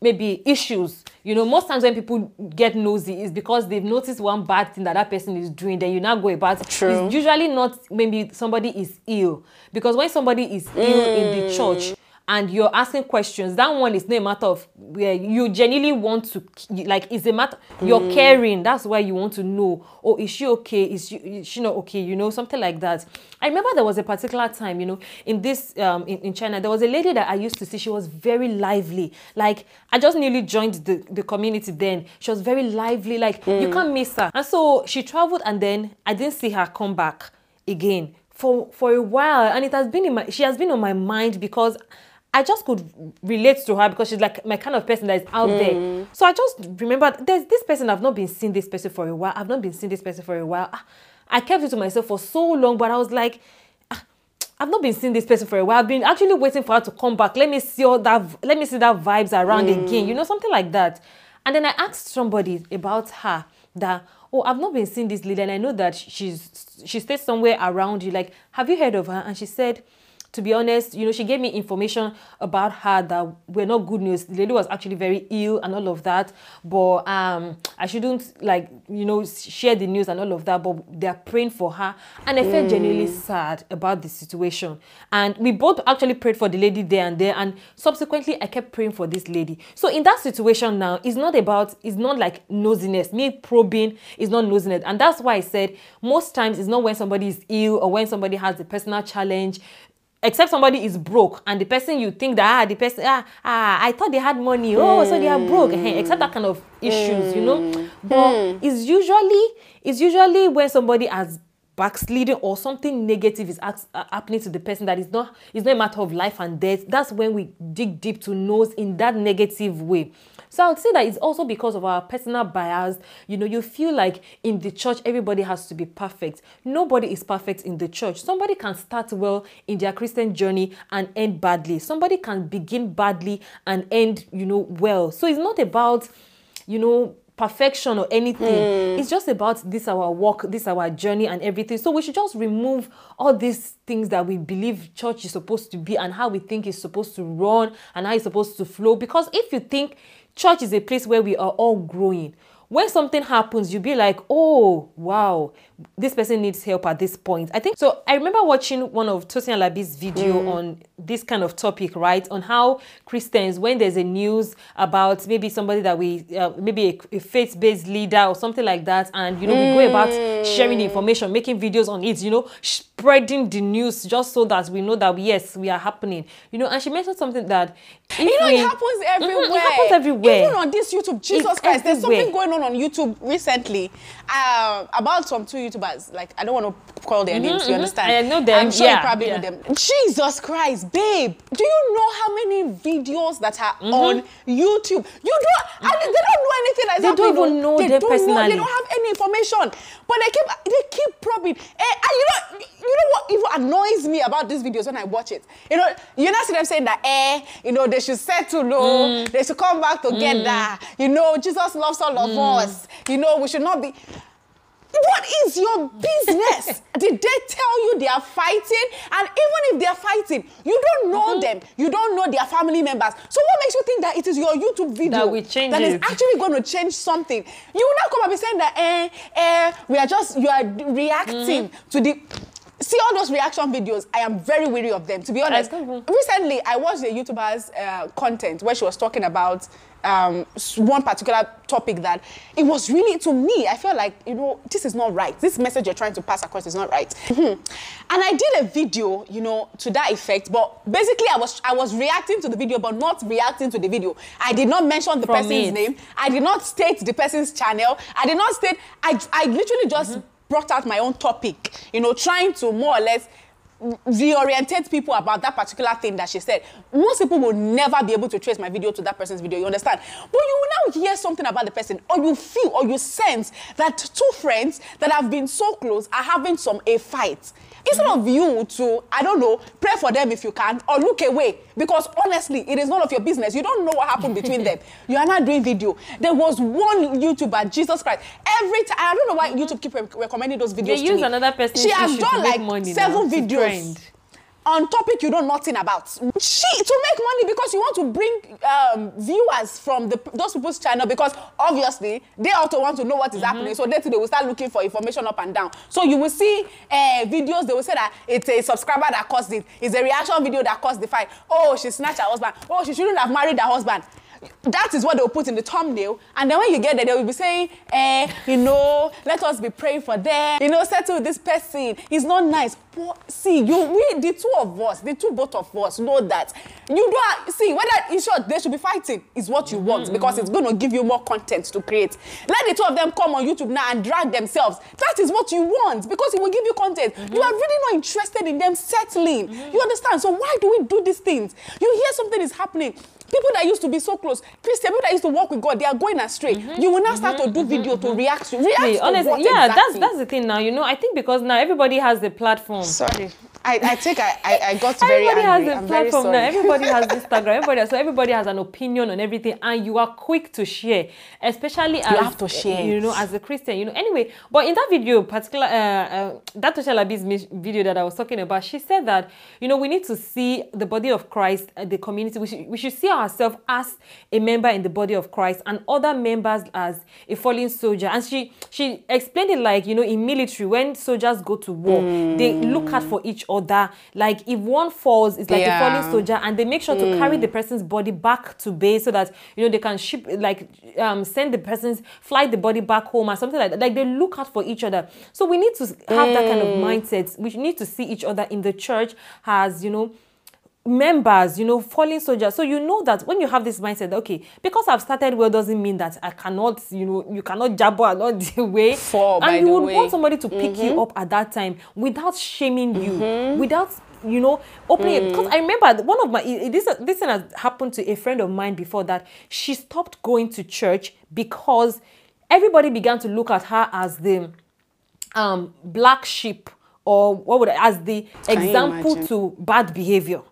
maybe issues. You know most times when people get nosy is because they've noticed one bad thing that that person is doing then you now go about. True. it's usually not maybe somebody is ill. Because when somebody is ill in the church and you're asking questions that one is not a matter of where you genuinely want to like it's a matter you're caring that's why you want to know oh is she okay is she, is she not okay you know something like that. I remember there was a particular time you know in this um in, in china there was a lady that i used to see she was very lively. Like i just newly joined the, the community then. She was very lively like you can't miss her. And so she traveled and then i didn't see her come back again for for a while. And it has been in my she has been on my mind because I just could relate to her because she's like my kind of person that is out there. So I just remember there's this person I've not been seeing this person for a while. I've not been seeing this person for a while. Ah, I kept it to myself for so long, but I was like, ah, I've not been seeing this person for a while. I've been actually waiting for her to come back. Let me see all that. Let me see that vibes around again. You know, something like that. And then I asked somebody about her that oh I've not been seeing this lady and I know that she's she stays somewhere around you. Like, have you heard of her? And she said to be honest, you know, she gave me information about her that were not good news. The lady was actually very ill and all of that. But um, I shouldn't like, you know, share the news and all of that. But they're praying for her. And I felt genuinely sad about the situation. And we both actually prayed for the lady there and there. And subsequently, I kept praying for this lady. So in that situation now, it's not about, it's not like nosiness. Me probing is not nosiness. And that's why I said most times it's not when somebody is ill or when somebody has a personal challenge except somebody is broke and the person you think that ah the person ah, ah I thought they had money. Oh so they are broke. Eh, except that kind of issues you know? But it's usually it's usually when somebody has backsliding or something negative is act- uh, happening to the person that is not it's not a matter of life and death that's when we dig deep to nose in that negative way so I would say that it's also because of our personal bias. You know, you feel like in the church, everybody has to be perfect. Nobody is perfect in the church. Somebody can start well in their Christian journey and end badly. Somebody can begin badly and end, you know, well. So it's not about, you know, perfection or anything. Mm. It's just about this our walk, this our journey and everything. So we should just remove all these things that we believe church is supposed to be and how we think it's supposed to run and how it's supposed to flow. Because if you think church is a place where we are all growing, when something happens, you'll be like, oh, wow, this person needs help at this point. I think so. I remember watching one of Tosin Alabi's video mm. on this kind of topic, right? On how Christians, when there's a news about maybe somebody that we, uh, maybe a, a faith-based leader or something like that, and you know, mm. we go about sharing the information, making videos on it, you know, spreading the news just so that we know that yes, we are happening. You know, and she mentioned something that you know, we, it happens everywhere. Mm-hmm, it happens everywhere. Even on this YouTube, Jesus it's Christ, everywhere. there's something going on on YouTube recently uh, about some two YouTubers. Like I don't want to call their mm-hmm, names. You mm-hmm. understand? I know them. I'm sure yeah, you probably yeah. know them. Jesus Christ, babe! Do you know how many videos that are mm-hmm. on YouTube? You don't. I they don't know anything. Like they don't even know they them don't personally. Know, they don't have any information. But they keep they keep probing. Eh, and you know, you know what even annoys me about these videos when I watch it. You know, you know, see them saying that, eh, you know, they should settle low, mm. they should come back together. Mm. You know, Jesus loves all of mm. Us. You know, we should not be. What is your business? Did they tell you they are fighting? And even if they are fighting, you don't know mm -hmm. them. You don't know their family members. So what makes you think that it is your YouTube video that, we change that is actually going to change something? You will not come and be saying that, eh, eh, we are just, you are reacting mm -hmm. to the see all those reaction videos i am very weary of them to be honest. Recently i watched a youtuber's uh, content where she was talking about um, one particular topic that it was really to me i felt like you know this is not right. This message you're trying to pass across is not right. Mm -hmm. and i did a video you know to that effect but basically i was i was reacting to the video but not reacting to the video. I did not mention the From person's it. name. I did not state the person's channel. I did not state i, I literally just mm -hmm brought out my own topic, you know, trying to more or less reorientate people about that particular thing that she said. Most people will never be able to trace my video to that person's video, you understand? But you will now hear something about the person, or you feel or you sense that two friends that have been so close are having some a fight. Instead of you to, I don't know, pray for them if you can, or look away. Because honestly, it is none of your business. You don't know what happened between them. You are not doing video. There was one YouTuber, Jesus Christ. Every time, I don't know why YouTube keep re recommending those videos they use me. another person. She has done like seven videos on topic you know nothing about. She to make money because you want to bring um, viewers from the, those people's channel because obviously they also want to know what is mm -hmm. happening. So they too, they will start looking for information up and down. So you will see uh, videos they will say that it's a subscriber that caused it. It's a reaction video that caused the fight. Oh, she snatched her husband. Oh, she shouldn't have married her husband that is what they'll put in the thumbnail. And then when you get there, they will be saying, eh, you know, let us be praying for them. You know, settle this person. He's not nice. But see, you, we, the two of us, the two both of us know that. You don't, see, whether, in short, they should be fighting is what you want mm -hmm. because it's going to give you more content to create. Let the two of them come on YouTube now and drag themselves. That is what you want because it will give you content. Mm -hmm. You are really not interested in them settling. Mm -hmm. You understand? So why do we do these things? You hear something is happening people that used to be so close christian people that used to work with god they are going astray mm -hmm. you will now start mm -hmm. to do mm-hmm. video mm -hmm. to react to react hey, to honestly, yeah exactly? that's that's the thing now you know i think because now everybody has the platform sorry I, I think I, I, I got very everybody angry. has a platform now. Everybody has Instagram. Everybody has, so everybody has an opinion on everything, and you are quick to share, especially you as have to share. You know, as a Christian. You know. Anyway, but in that video, particular uh, uh, that Tosin Alabi's video that I was talking about, she said that you know we need to see the body of Christ, uh, the community. We should, we should see ourselves as a member in the body of Christ and other members as a fallen soldier. And she she explained it like you know in military when soldiers go to war, mm. they look out for each other. That, like if one falls, it's like yeah. a fallen soldier, and they make sure mm. to carry the person's body back to base so that you know they can ship like um, send the person's fly the body back home or something like that. Like they look out for each other. So we need to have mm. that kind of mm. mindset. We need to see each other in the church as you know members, you know, fallen soldiers. So you know that when you have this mindset, okay, because I've started well doesn't mean that I cannot, you know, you cannot jabber along the way. Fall, and you would way. want somebody to pick mm -hmm. you mm-hmm. up at that time without shaming you, mm -hmm. without you know opening mm. because i remember one of my this this thing has happened to a friend of mine before that she stopped going to church because everybody began to look at her as the um black sheep or what would I, as the example to bad behavior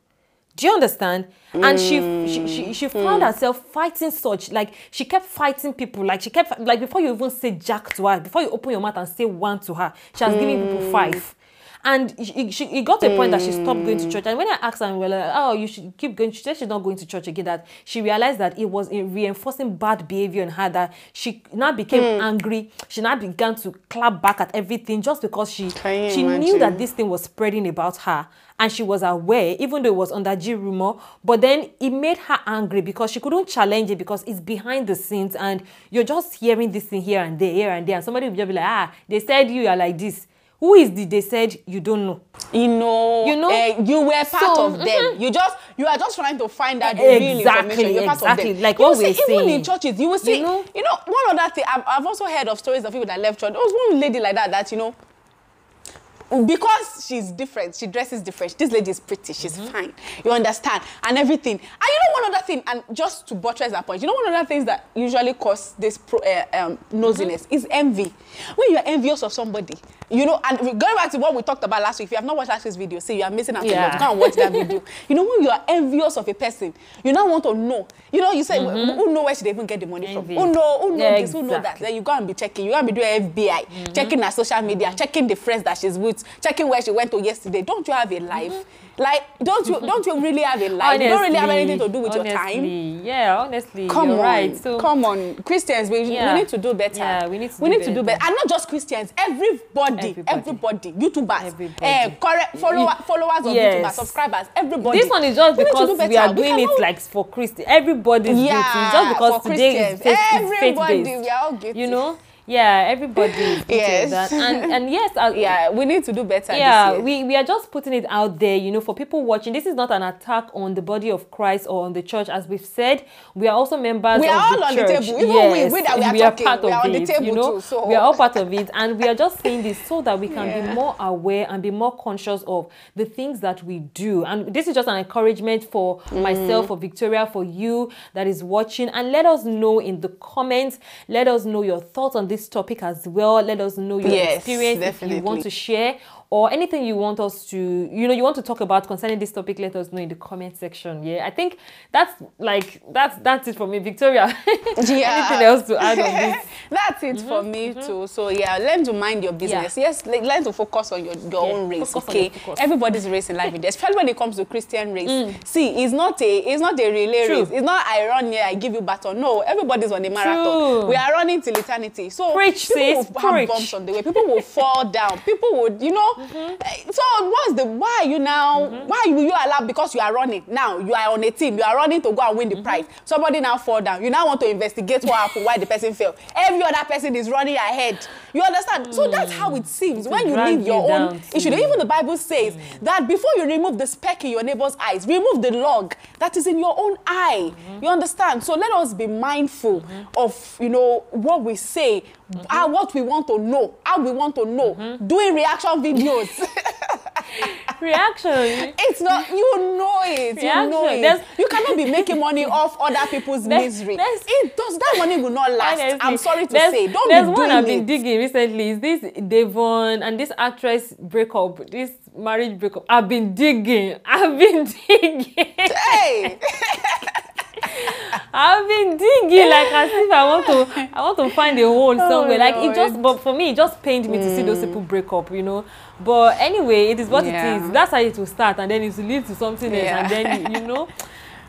Do you understand? And she, she she she found herself fighting such like she kept fighting people like she kept like before you even say jack to her before you open your mouth and say one to her she has given people five. And she, she, it got to a point that she stopped going to church. And when I asked her, and we were like, oh, you should keep going, she said she's not going to church again. That she realized that it was reinforcing bad behavior in her. That she now became angry. She now began to clap back at everything just because she she knew that this thing was spreading about her and she was aware even though it was under G rumor but then it made her angry because she couldn't challenge it because it's behind the scenes and you're just hearing this thing here and there here and there and somebody will just be like ah they said you are like this who is the they said you don't know you know, You know? eh, you were part So, of them. You just, you are just trying to find out the real Exactly, information. You're part exactly, of them. like you what we're see, Even in saying. churches, you will see, You know? you know, one other thing, I've, I've also heard of stories of people that left church. There was one lady like that, that, you know, because she's different, she dresses different. This lady is pretty, she's Mm-hmm. fine. You understand? And everything. And you know one other thing, and just to buttress that point, you know one other things that usually cause this pro, uh, um, nosiness Mm-hmm. is envy. When you're envious of somebody, you know, and going back to what we talked about last week, if you have not watched last week's video, see, you are missing out Yeah. Go and watch that video. you know, when you are envious of a person, you now want to know. You know, you say, who know where should they even get the money Envy. from? Who know, who know Yeah, this, who know that? exactly. Then you go and be checking. You go and be doing FBI, checking her social media, checking the friends that she's with, checking where she went to yesterday. Don't you have a life? Like, don't you don't you really have a life? you don't really have anything to do with your time. honestly, yeah honestly Come on, right so come on, Christians, we, Yeah. we need to do better. Yeah, we need to we do need to do better. better, and not just Christians. Everybody, Everybody. everybody, YouTubers, Everybody. eh, correct follower, followers of Yes. YouTubers, subscribers, everybody. this one is just We because do we better. are doing cannot- it like for Christy. Everybody's Yeah, guilty. Just because today is faith, is Everybody, faith-based. we are all guilty. You know? Yeah, everybody is Yes. that. And and yes, I, Yeah, we need to do better. yeah we, we are just putting it out there you know for people watching this is not an attack on the body of christ or on the church as we've said we are also members We are the all on the table. Even we- yes we that we are we are talking, part we of are on the it table you know too, so- we are all part of it and we are just saying this so that we can Yeah. be more aware and be more conscious of the things that we do and this is just an encouragement for Mm. myself for victoria for you that is watching and let us know in the comments let us know your thoughts on this topic as well. Let us know your Yes, experience if you want to share or anything you want us to you know you want to talk about concerning this topic let us know in the comment section yeah i think that's like that's that's it for me victoria anything else to add on this That's it for me too. So yeah, learn to mind your business. Yes, learn to focus on your, your Yeah, own race. focus Okay, everybody's race in life, especially when it comes to Christian race. See, it's not a it's not a relay Mm. True. race. It's not I run here, I give you baton. No, everybody's on a marathon. True. We are running till eternity. So Preach, people sis, will have bumps on the way. People will fall down. People would, you know. Eh, So what's the why you now? Why will you allow because you are running now? You are on a team. You are running to go and win the prize. Somebody now fall down. You now want to investigate what happened, why the person fell. Every other person is running ahead. You understand? So that's how it seems when you leave your you own issue. Even the Bible says that before you remove the speck in your neighbor's eyes, remove the log that is in your own eye. You understand? So let us be mindful of you know what we say, how, what we want to know, how we want to know. Doing reaction videos. reaction it's not you know it. You know Reaction. it. There's- You cannot be making money off other people's There's- misery. there's- It does that money will not last. I'm Honestly, sorry to there's- say. Don't there's be one I've been it. digging recently. Is this Devon and this actress breakup, this marriage breakup? I've been digging. I've been digging. Hey. I've been digging like as if I want to I want to find a hole somewhere. like it Lord. just but for me it just pained me to see those people break up, you know. But anyway, it is what it Yeah. is. That's how it will start and then it will lead to something else and Yeah. then you know.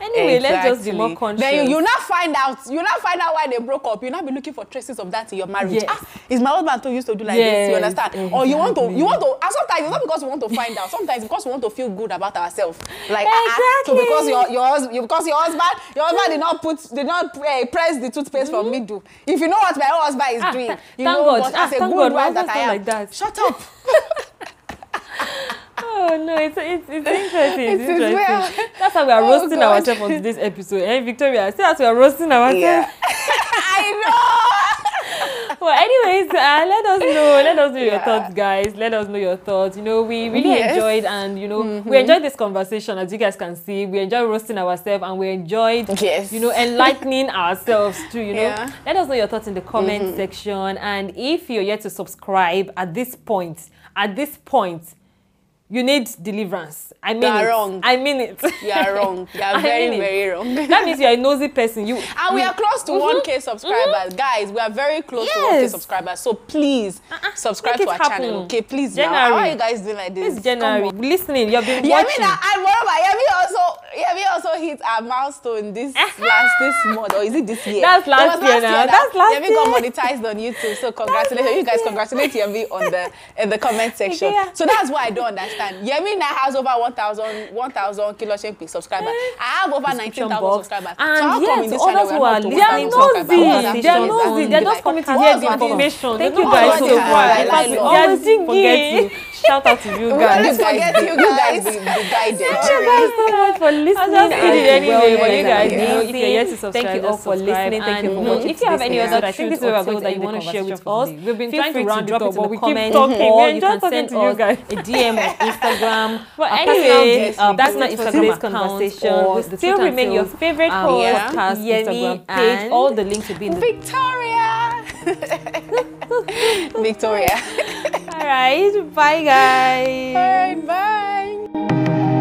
Anyway, let's just be more Exactly. conscious. Then you, you now find out. You now find out why they broke up. You now be looking for traces of that in your marriage. Yes. Ah, is my husband too used to do like this? You Yes, understand? Or you want to, exactly. you want to. And sometimes it's not because we want to find out. Sometimes because we want to feel good about ourselves. Like ah, ah, so Exactly. because your your because your husband, your husband did not put, did not uh, press the toothpaste from middle. If you know what my husband is Mm-hmm. Ah, doing, th- you thank know God. what Ah, as a good God, wife that I am. like that. Shut up. Oh no, it's it's, it's interesting. It's It is interesting. well. That's how we are Oh, roasting God. ourselves on today's episode. Eh, Victoria, see as we are roasting ourselves. Yeah. I know. Well, anyways, uh, let us know. Let us know your thoughts, guys. Let us know your thoughts. You know, we really Yes. enjoyed, and you know, we enjoyed this conversation. As you guys can see, we enjoyed roasting ourselves, and we enjoyed, Yes. you know, enlightening ourselves too. You know, Yeah. let us know your thoughts in the comment section, and if you're yet to subscribe at this point, at this point. You need deliverance. I mean You are it. wrong. I mean it. You are wrong. You are very, mean very wrong. that means you're a nosy person. You And we are close to 1k subscribers. Guys, we are very close to 1k Mm-hmm. Subscribers. So please subscribe Make to our happen. channel. Okay, please now. January. How are you guys doing like this? It's January. Listening, you've been Yemi, watching. na, and moreover, Yemi also, Yemi also hit a milestone this last this month, or is it this year? That's last was year now. That's last Yemi got monetized on YouTube, so congratulations. You guys congratulate Yemi on the in the comment section. yeah. So that's why I don't understand. Yemi now has over 1,000 1,000 Kilo Shempi subscribers. I have over 19,000 subscribers. And so yes, this others who are to listening, they are nosy. They are nosy. They're just coming to hear the information. Thank you guys so much. In fact, it. they always forget to shout out to you We guys. always forget you guys. You guys be guided. Thank you guys so much for listening. just and kidding anyway, but you guys if you're yet to subscribe, Thank you all for listening. Thank you for watching If you have any other I think truth this is where or we're going tales to that you want to share with us, we've been trying to to round it up in in the the comments, comments, or or you you can can send send us us a DM Instagram, But anyway, uh, that's not today's conversation. We the still remain your favorite um, host, Yeah. podcast, Yemi, Instagram page. All the links will be in the Victoria. Victoria. All right, bye guys. All right, bye.